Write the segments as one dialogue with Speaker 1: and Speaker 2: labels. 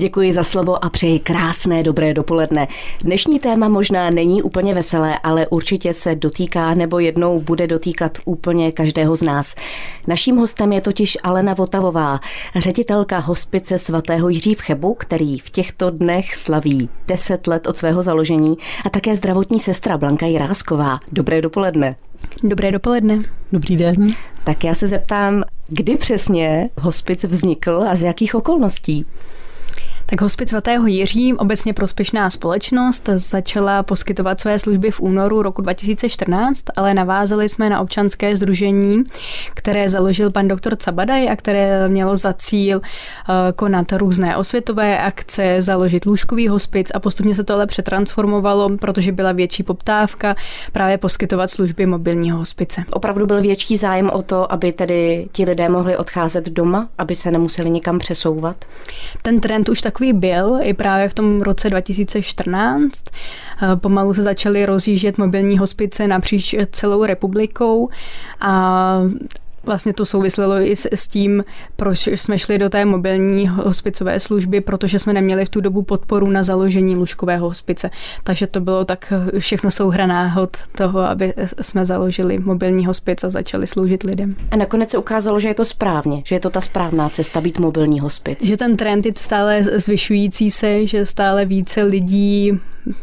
Speaker 1: Děkuji za slovo a přeji krásné dobré dopoledne. Dnešní téma možná není úplně veselé, ale určitě se dotýká nebo jednou bude dotýkat úplně každého z nás. Naším hostem je totiž Alena Votavová, ředitelka hospice svatého Jiří v Chebu, který v těchto dnech slaví 10 let od svého založení a také zdravotní sestra Blanka Jirásková. Dobré dopoledne.
Speaker 2: Dobré dopoledne.
Speaker 3: Dobrý den.
Speaker 1: Tak já se zeptám, kdy přesně hospic vznikl a z jakých okolností?
Speaker 2: Tak Hospic svatého Jiří, obecně prospěšná společnost, začala poskytovat své služby v únoru roku 2014, ale navázali jsme na občanské združení, které založil pan doktor Cabadaj a které mělo za cíl eh, konat různé osvětové akce, založit lůžkový hospic a postupně se to ale přetransformovalo, protože byla větší poptávka právě poskytovat služby mobilního hospice.
Speaker 1: Opravdu byl větší zájem o to, aby tedy ti lidé mohli odcházet doma, aby se nemuseli nikam přesouvat?
Speaker 2: Ten trend už tak takový byl i právě v tom roce 2014. Eh, pomalu se začaly rozjíždět mobilní hospice napříč celou republikou a Vlastně to souviselo i s, s tím, proč jsme šli do té mobilní hospicové služby, protože jsme neměli v tu dobu podporu na založení lůžkového hospice. Takže to bylo tak všechno souhraná hod toho, aby jsme založili mobilní hospic a začali sloužit lidem.
Speaker 1: A nakonec se ukázalo, že je to správně, že je to ta správná cesta být mobilní hospic.
Speaker 2: Že ten trend je stále zvyšující se, že stále více lidí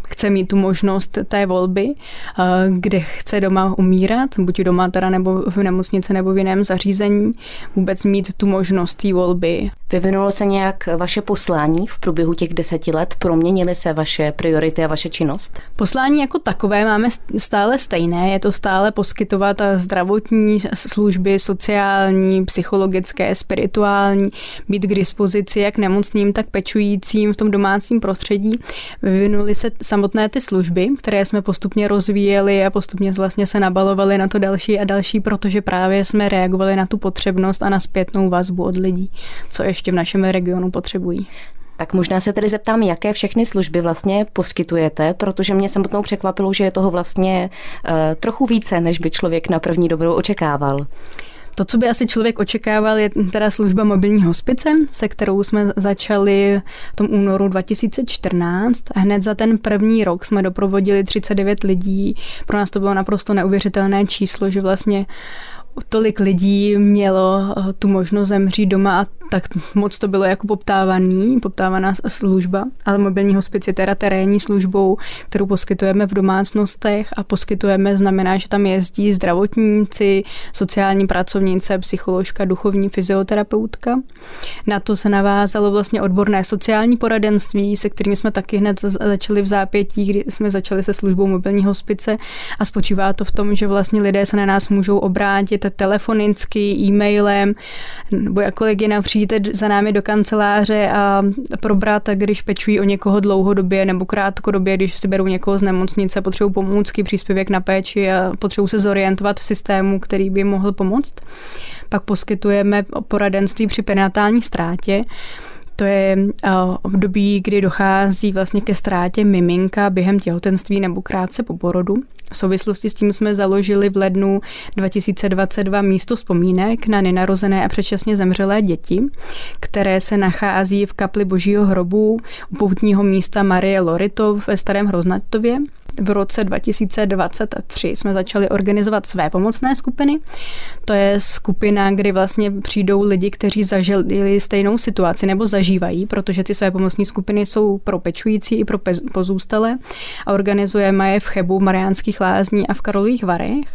Speaker 2: chce mít tu možnost té volby, eh, kde chce doma umírat, buď doma teda nebo v nemocnici nebo v jiném zařízení, vůbec mít tu možnost té volby.
Speaker 1: Vyvinulo se nějak vaše poslání v průběhu těch deseti let? Proměnily se vaše priority a vaše činnost?
Speaker 2: Poslání jako takové máme stále stejné. Je to stále poskytovat zdravotní služby, sociální, psychologické, spirituální, být k dispozici jak nemocným, tak pečujícím v tom domácím prostředí. Vyvinuly se samotné ty služby, které jsme postupně rozvíjeli a postupně vlastně se nabalovali na to další a další, protože právě jsme reagovali na tu potřebnost a na zpětnou vazbu od lidí, co ještě v našem regionu potřebují.
Speaker 1: Tak možná se tedy zeptám, jaké všechny služby vlastně poskytujete, protože mě samotnou překvapilo, že je toho vlastně uh, trochu více, než by člověk na první dobrou očekával.
Speaker 2: To, co by asi člověk očekával, je teda služba mobilní hospice, se kterou jsme začali v tom únoru 2014. A hned za ten první rok jsme doprovodili 39 lidí. Pro nás to bylo naprosto neuvěřitelné číslo, že vlastně tolik lidí mělo eh, tu možnost zemřít doma a tak moc to bylo jako poptávaný, poptávaná služba, ale mobilní hospic je teda terénní službou, kterou poskytujeme v domácnostech a poskytujeme znamená, že tam jezdí zdravotníci, sociální pracovnice, psycholožka, duchovní fyzioterapeutka. Na to se navázalo vlastně odborné sociální poradenství, se kterými jsme taky hned začali v zápětí, kdy jsme začali se službou mobilní hospice a spočívá to v tom, že vlastně lidé se na nás můžou obrátit telefonicky, e-mailem, nebo jakkoliv je přijďte za námi do kanceláře a probrat, když pečují o někoho dlouhodobě nebo krátkodobě, když si berou někoho z nemocnice, potřebují pomůcky, příspěvek na péči a potřebují se zorientovat v systému, který by mohl pomoct. Pak poskytujeme poradenství při prenatální ztrátě, to je období, kdy dochází vlastně ke ztrátě miminka během těhotenství nebo krátce po porodu. V souvislosti s tím jsme založili v lednu 2022 místo vzpomínek na nenarozené a předčasně zemřelé děti, které se nachází v kapli Božího hrobu u poutního místa Marie Loritov ve Starém Hroznatově v roce 2023 jsme začali organizovat své pomocné skupiny. To je skupina, kdy vlastně přijdou lidi, kteří zažili stejnou situaci nebo zažívají, protože ty své pomocní skupiny jsou pro pečující i pro pozůstalé a organizujeme je v Chebu, Mariánských lázní a v Karlových Varech.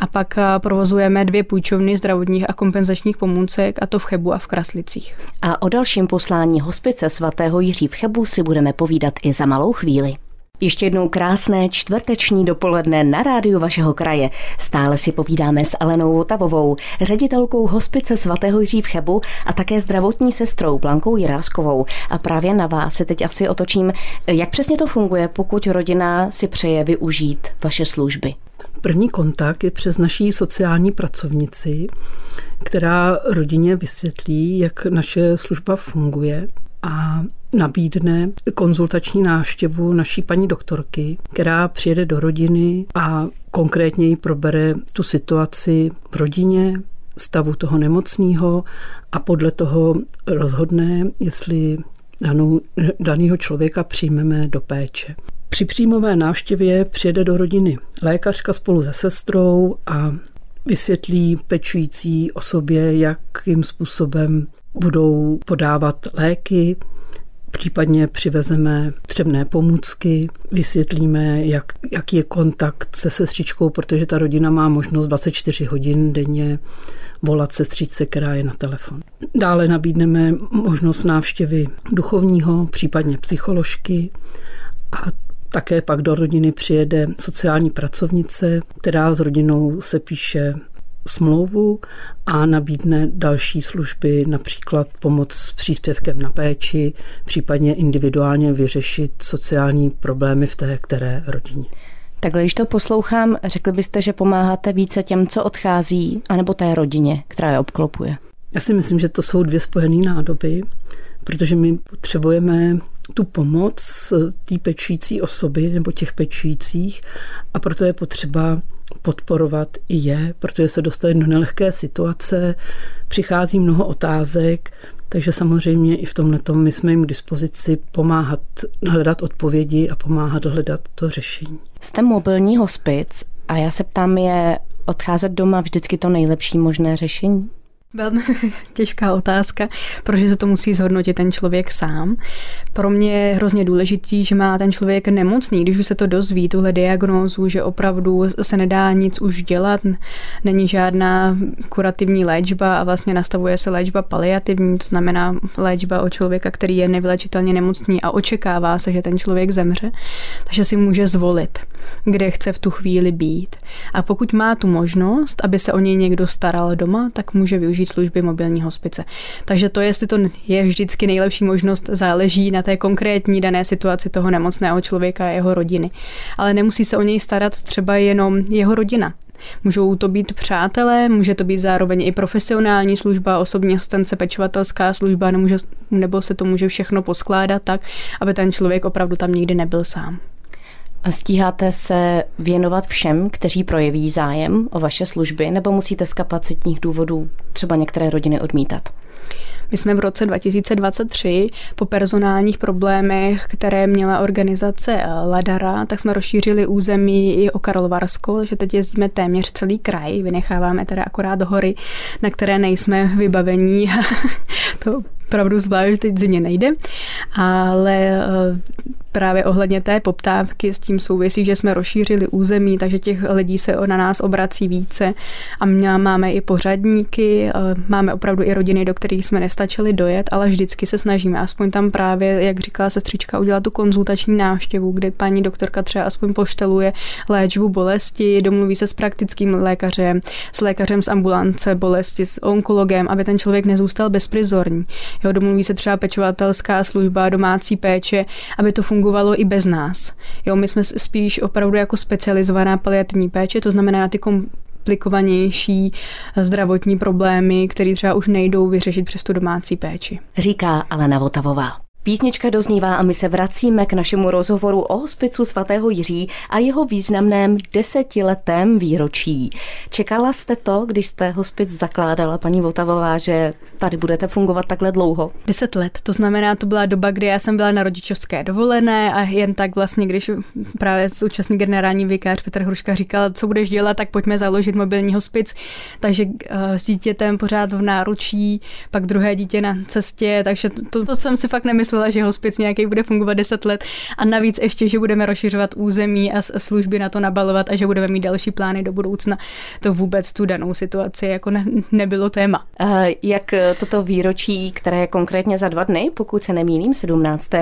Speaker 2: A pak provozujeme dvě půjčovny zdravotních a kompenzačních pomůcek, a to v Chebu a v Kraslicích.
Speaker 1: A o dalším poslání hospice svatého Jiří v Chebu si budeme povídat i za malou chvíli. Ještě jednou krásné čtvrteční dopoledne na rádiu vašeho kraje. Stále si povídáme s Alenou Votavovou, ředitelkou hospice svatého Jiří v Chebu a také zdravotní sestrou Blankou Jiráskovou. A právě na vás se teď asi otočím, jak přesně to funguje, pokud rodina si přeje využít vaše služby.
Speaker 3: První kontakt je přes naší sociální pracovnici, která rodině vysvětlí, jak naše služba funguje a nabídne konzultační návštěvu naší paní doktorky, která přijede do rodiny a konkrétně probere tu situaci v rodině, stavu toho nemocného a podle toho rozhodne, jestli danou, daného člověka přijmeme do péče. Při příjmové návštěvě přijede do rodiny lékařka spolu se sestrou a vysvětlí pečující osobě, jakým způsobem budou podávat léky, případně přivezeme třebné pomůcky, vysvětlíme, jak, jaký je kontakt se sestřičkou, protože ta rodina má možnost 24 hodin denně volat sestřičce, která je na telefon. Dále nabídneme možnost návštěvy duchovního, případně psycholožky a také pak do rodiny přijede sociální pracovnice, která s rodinou se píše smlouvu a nabídne další služby, například pomoc s příspěvkem na péči, případně individuálně vyřešit sociální problémy v té které rodině.
Speaker 1: Takhle, když to poslouchám, řekli byste, že pomáháte více těm, co odchází, anebo té rodině, která je obklopuje?
Speaker 3: Já si myslím, že to jsou dvě spojené nádoby, protože my potřebujeme tu pomoc té pečující osoby nebo těch pečujících a proto je potřeba podporovat i je, protože se dostali do nelehké situace, přichází mnoho otázek, takže samozřejmě i v tomhle my jsme jim k dispozici pomáhat hledat odpovědi a pomáhat hledat to řešení.
Speaker 1: Jste mobilní hospic a já se ptám, je odcházet doma vždycky to nejlepší možné řešení?
Speaker 2: Velmi těžká otázka, protože se to musí zhodnotit ten člověk sám. Pro mě je hrozně důležitý, že má ten člověk nemocný, když už se to dozví, tuhle diagnózu, že opravdu se nedá nic už dělat, není žádná kurativní léčba a vlastně nastavuje se léčba paliativní, to znamená léčba o člověka, který je nevylečitelně nemocný a očekává se, že ten člověk zemře, takže si může zvolit, kde chce v tu chvíli být. A pokud má tu možnost, aby se o něj někdo staral doma, tak může využít využít služby mobilní hospice. Takže to, jestli to je vždycky nejlepší možnost, záleží na té konkrétní dané situaci toho nemocného člověka a jeho rodiny. Ale nemusí se o něj starat třeba jenom jeho rodina. Můžou to být přátelé, může to být zároveň i profesionální služba, osobní asistence, pečovatelská služba, nemůže, nebo se to může všechno poskládat tak, aby ten člověk opravdu tam nikdy nebyl sám.
Speaker 1: A stíháte se věnovat všem, kteří projeví zájem o vaše služby, nebo musíte z kapacitních důvodů třeba některé rodiny odmítat?
Speaker 2: My jsme v roce 2023 po personálních problémech, které měla organizace Ladara, tak jsme rozšířili území i o Karlovarsko, že teď jezdíme téměř celý kraj, vynecháváme teda akorát hory, na které nejsme vybavení. to opravdu zvlášť teď zimě nejde, ale eh, právě ohledně té poptávky s tím souvisí, že jsme rozšířili území, takže těch lidí se na nás obrací více a máme i pořadníky, eh, máme opravdu i rodiny, do kterých jsme nestačili dojet, ale vždycky se snažíme aspoň tam právě, jak říkala sestřička, udělat tu konzultační návštěvu, kde paní doktorka třeba aspoň pošteluje léčbu bolesti, domluví se s praktickým lékařem, s lékařem z ambulance bolesti, s onkologem, aby ten člověk nezůstal bezprizorní. Jo, domluví se třeba pečovatelská služba, domácí péče, aby to fungovalo i bez nás. Jo, my jsme spíš opravdu jako specializovaná paliativní péče, to znamená na ty komplikovanější zdravotní problémy, které třeba už nejdou vyřešit přes tu domácí péči.
Speaker 1: Říká Alena Votavová. Písnička doznívá a my se vracíme k našemu rozhovoru o hospicu svatého Jiří a jeho významném desetiletém výročí. Čekala jste to, když jste hospic zakládala, paní Votavová, že tady budete fungovat takhle dlouho?
Speaker 2: Deset let, to znamená, to byla doba, kdy já jsem byla na rodičovské dovolené a jen tak vlastně, když právě současný generální vikář Petr Hruška říkal, co budeš dělat, tak pojďme založit mobilní hospic. Takže uh, s dítětem pořád v náručí, pak druhé dítě na cestě, takže to, to jsem si fakt nemyslela myslela, že hospic nějaký bude fungovat 10 let a navíc ještě, že budeme rozšiřovat území a služby na to nabalovat a že budeme mít další plány do budoucna. To vůbec tu danou situaci jako ne, nebylo téma.
Speaker 1: Jak toto výročí, které je konkrétně za dva dny, pokud se nemýlím, 17.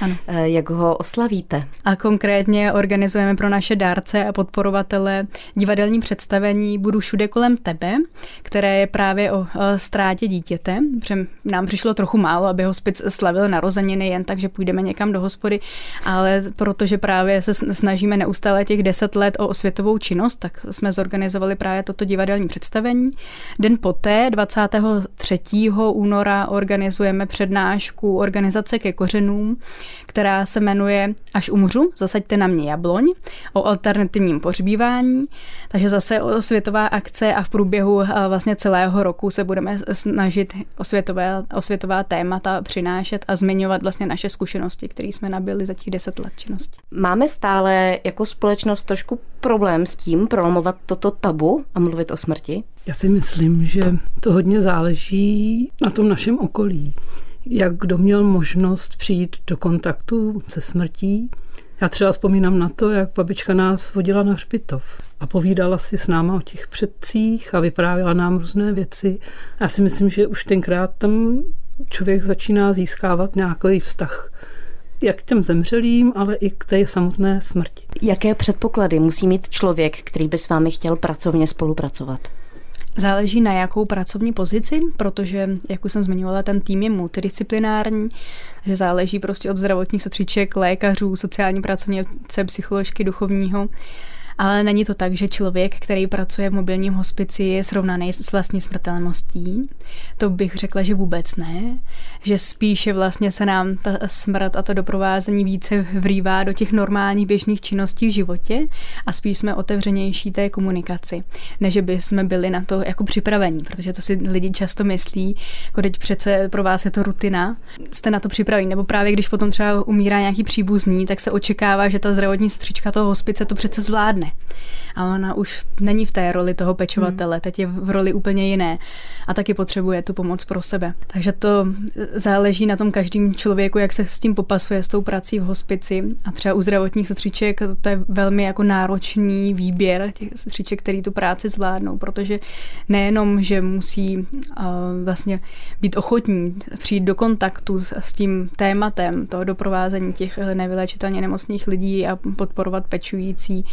Speaker 1: Ano. jak ho oslavíte?
Speaker 2: A konkrétně organizujeme pro naše dárce a podporovatele divadelní představení Budu všude kolem tebe, které je právě o ztrátě dítěte, protože nám přišlo trochu málo, aby hospic slavil narozeniny narozeniny jen tak, že půjdeme někam do hospody, ale protože právě se snažíme neustále těch deset let o osvětovou činnost, tak jsme zorganizovali právě toto divadelní představení. Den poté, 23. února, organizujeme přednášku organizace ke kořenům, která se jmenuje Až umřu, zasaďte na mě jabloň, o alternativním pohřbívání. Takže zase o světová akce a v průběhu vlastně celého roku se budeme snažit osvětové, osvětová témata přinášet a zmiňovat zmiňovat vlastně naše zkušenosti, které jsme nabili za těch deset let činnosti.
Speaker 1: Máme stále jako společnost trošku problém s tím prolomovat toto tabu a mluvit o smrti?
Speaker 3: Já si myslím, že to hodně záleží na tom našem okolí. Jak kdo měl možnost přijít do kontaktu se smrtí, já třeba vzpomínám na to, jak babička nás vodila na hřbitov a povídala si s náma o těch předcích a vyprávěla nám různé věci. Já si myslím, že už tenkrát tam člověk začíná získávat nějaký vztah jak k těm zemřelým, ale i k té samotné smrti.
Speaker 1: Jaké předpoklady musí mít člověk, který by s vámi chtěl pracovně spolupracovat?
Speaker 2: Záleží na jakou pracovní pozici, protože, jak už jsem zmiňovala, ten tým je multidisciplinární, že záleží prostě od zdravotních sestřiček, lékařů, sociální pracovnice, psycholožky, duchovního ale není to tak, že člověk, který pracuje v mobilním hospici, je srovnaný s vlastní smrtelností. To bych řekla, že vůbec ne. Že spíše vlastně se nám ta smrt a to doprovázení více vrývá do těch normálních běžných činností v životě a spíš jsme otevřenější té komunikaci, než by jsme byli na to jako připravení, protože to si lidi často myslí, jako teď přece pro vás je to rutina, jste na to připravení, nebo právě když potom třeba umírá nějaký příbuzný, tak se očekává, že ta zdravotní střička toho hospice to přece zvládne ne. A ona už není v té roli toho pečovatele, hmm. teď je v roli úplně jiné a taky potřebuje tu pomoc pro sebe. Takže to záleží na tom každém člověku, jak se s tím popasuje, s tou prací v hospici. A třeba u zdravotních sestřiček to je velmi jako náročný výběr těch sestřiček, který tu práci zvládnou, protože nejenom, že musí uh, vlastně být ochotní přijít do kontaktu s, s tím tématem toho doprovázení těch nevylečitelně nemocných lidí a podporovat pečující,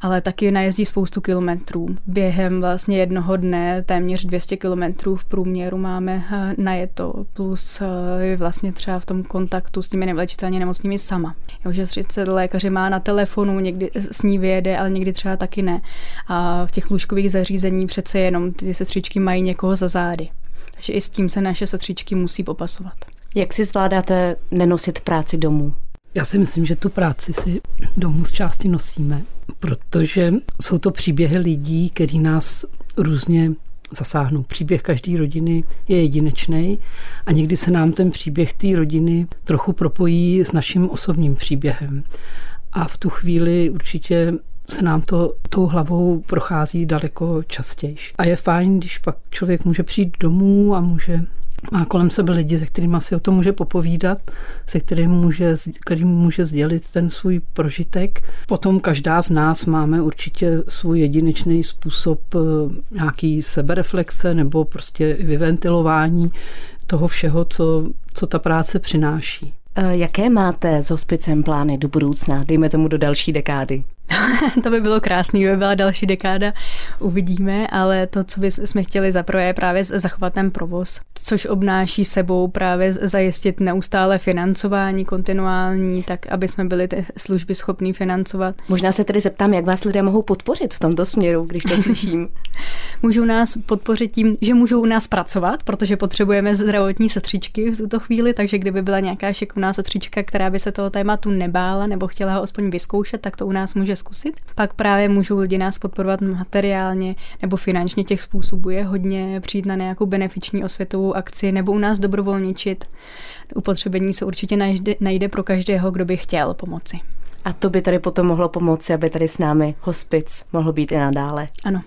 Speaker 2: ale taky najezdí spoustu kilometrů. Během vlastně jednoho dne téměř 200 kilometrů v průměru máme eh, najeto, plus eh, je vlastně třeba v tom kontaktu s těmi nevlečitelně nemocnými sama. Jo, že 30 lékaři má na telefonu, někdy s ní vyjede, ale někdy třeba taky ne. A v těch lůžkových zařízení přece jenom ty sestřičky mají někoho za zády. Takže i s tím se naše sestřičky musí popasovat.
Speaker 1: Jak si zvládáte nenosit práci domů?
Speaker 3: Já si myslím, že tu práci si domů z části nosíme, protože jsou to příběhy lidí, který nás různě zasáhnou. Příběh každé rodiny je jedinečný a někdy se nám ten příběh té rodiny trochu propojí s naším osobním příběhem. A v tu chvíli určitě se nám to tou hlavou prochází daleko častěji. A je fajn, když pak člověk může přijít domů a může má kolem sebe lidi, se kterými si o tom může popovídat, se kterým může, kterým může sdělit ten svůj prožitek. Potom každá z nás máme určitě svůj jedinečný způsob eh, nějaký sebereflexe nebo prostě vyventilování toho všeho, co, co ta práce přináší.
Speaker 1: Eh, jaké máte s hospicem plány do budoucna, dejme tomu do další dekády?
Speaker 2: to by bylo krásný, kdyby byla další dekáda, uvidíme, ale to, co bychom chtěli zaprvé, je právě zachovat ten provoz, což obnáší sebou právě zajistit neustále financování kontinuální, tak aby jsme byli ty služby schopní financovat.
Speaker 1: Možná se tedy zeptám, jak vás lidé mohou podpořit v tomto směru, když to slyším.
Speaker 2: můžou nás podpořit tím, že můžou u nás pracovat, protože potřebujeme zdravotní sestřičky v tuto chvíli, takže kdyby byla nějaká šikovná sestřička, která by se toho tématu nebála nebo chtěla ho aspoň vyzkoušet, tak to u nás může zkusit. Pak právě můžou lidi nás podporovat materiálně nebo finančně. Těch způsobů je hodně přijít na nějakou benefiční osvětovou akci nebo u nás dobrovolničit. Upotřebení se určitě najde, najde pro každého, kdo by chtěl pomoci.
Speaker 1: A to by tady potom mohlo pomoci, aby tady s námi hospic mohl být i nadále.
Speaker 2: Ano.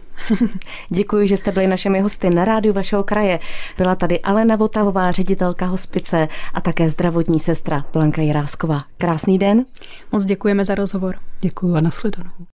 Speaker 1: Děkuji, že jste byli našimi hosty na rádiu vašeho kraje. Byla tady Alena Votavová, ředitelka hospice a také zdravotní sestra Blanka Jirásková. Krásný den.
Speaker 2: Moc děkujeme za rozhovor.
Speaker 3: Děkuji a nashledanou.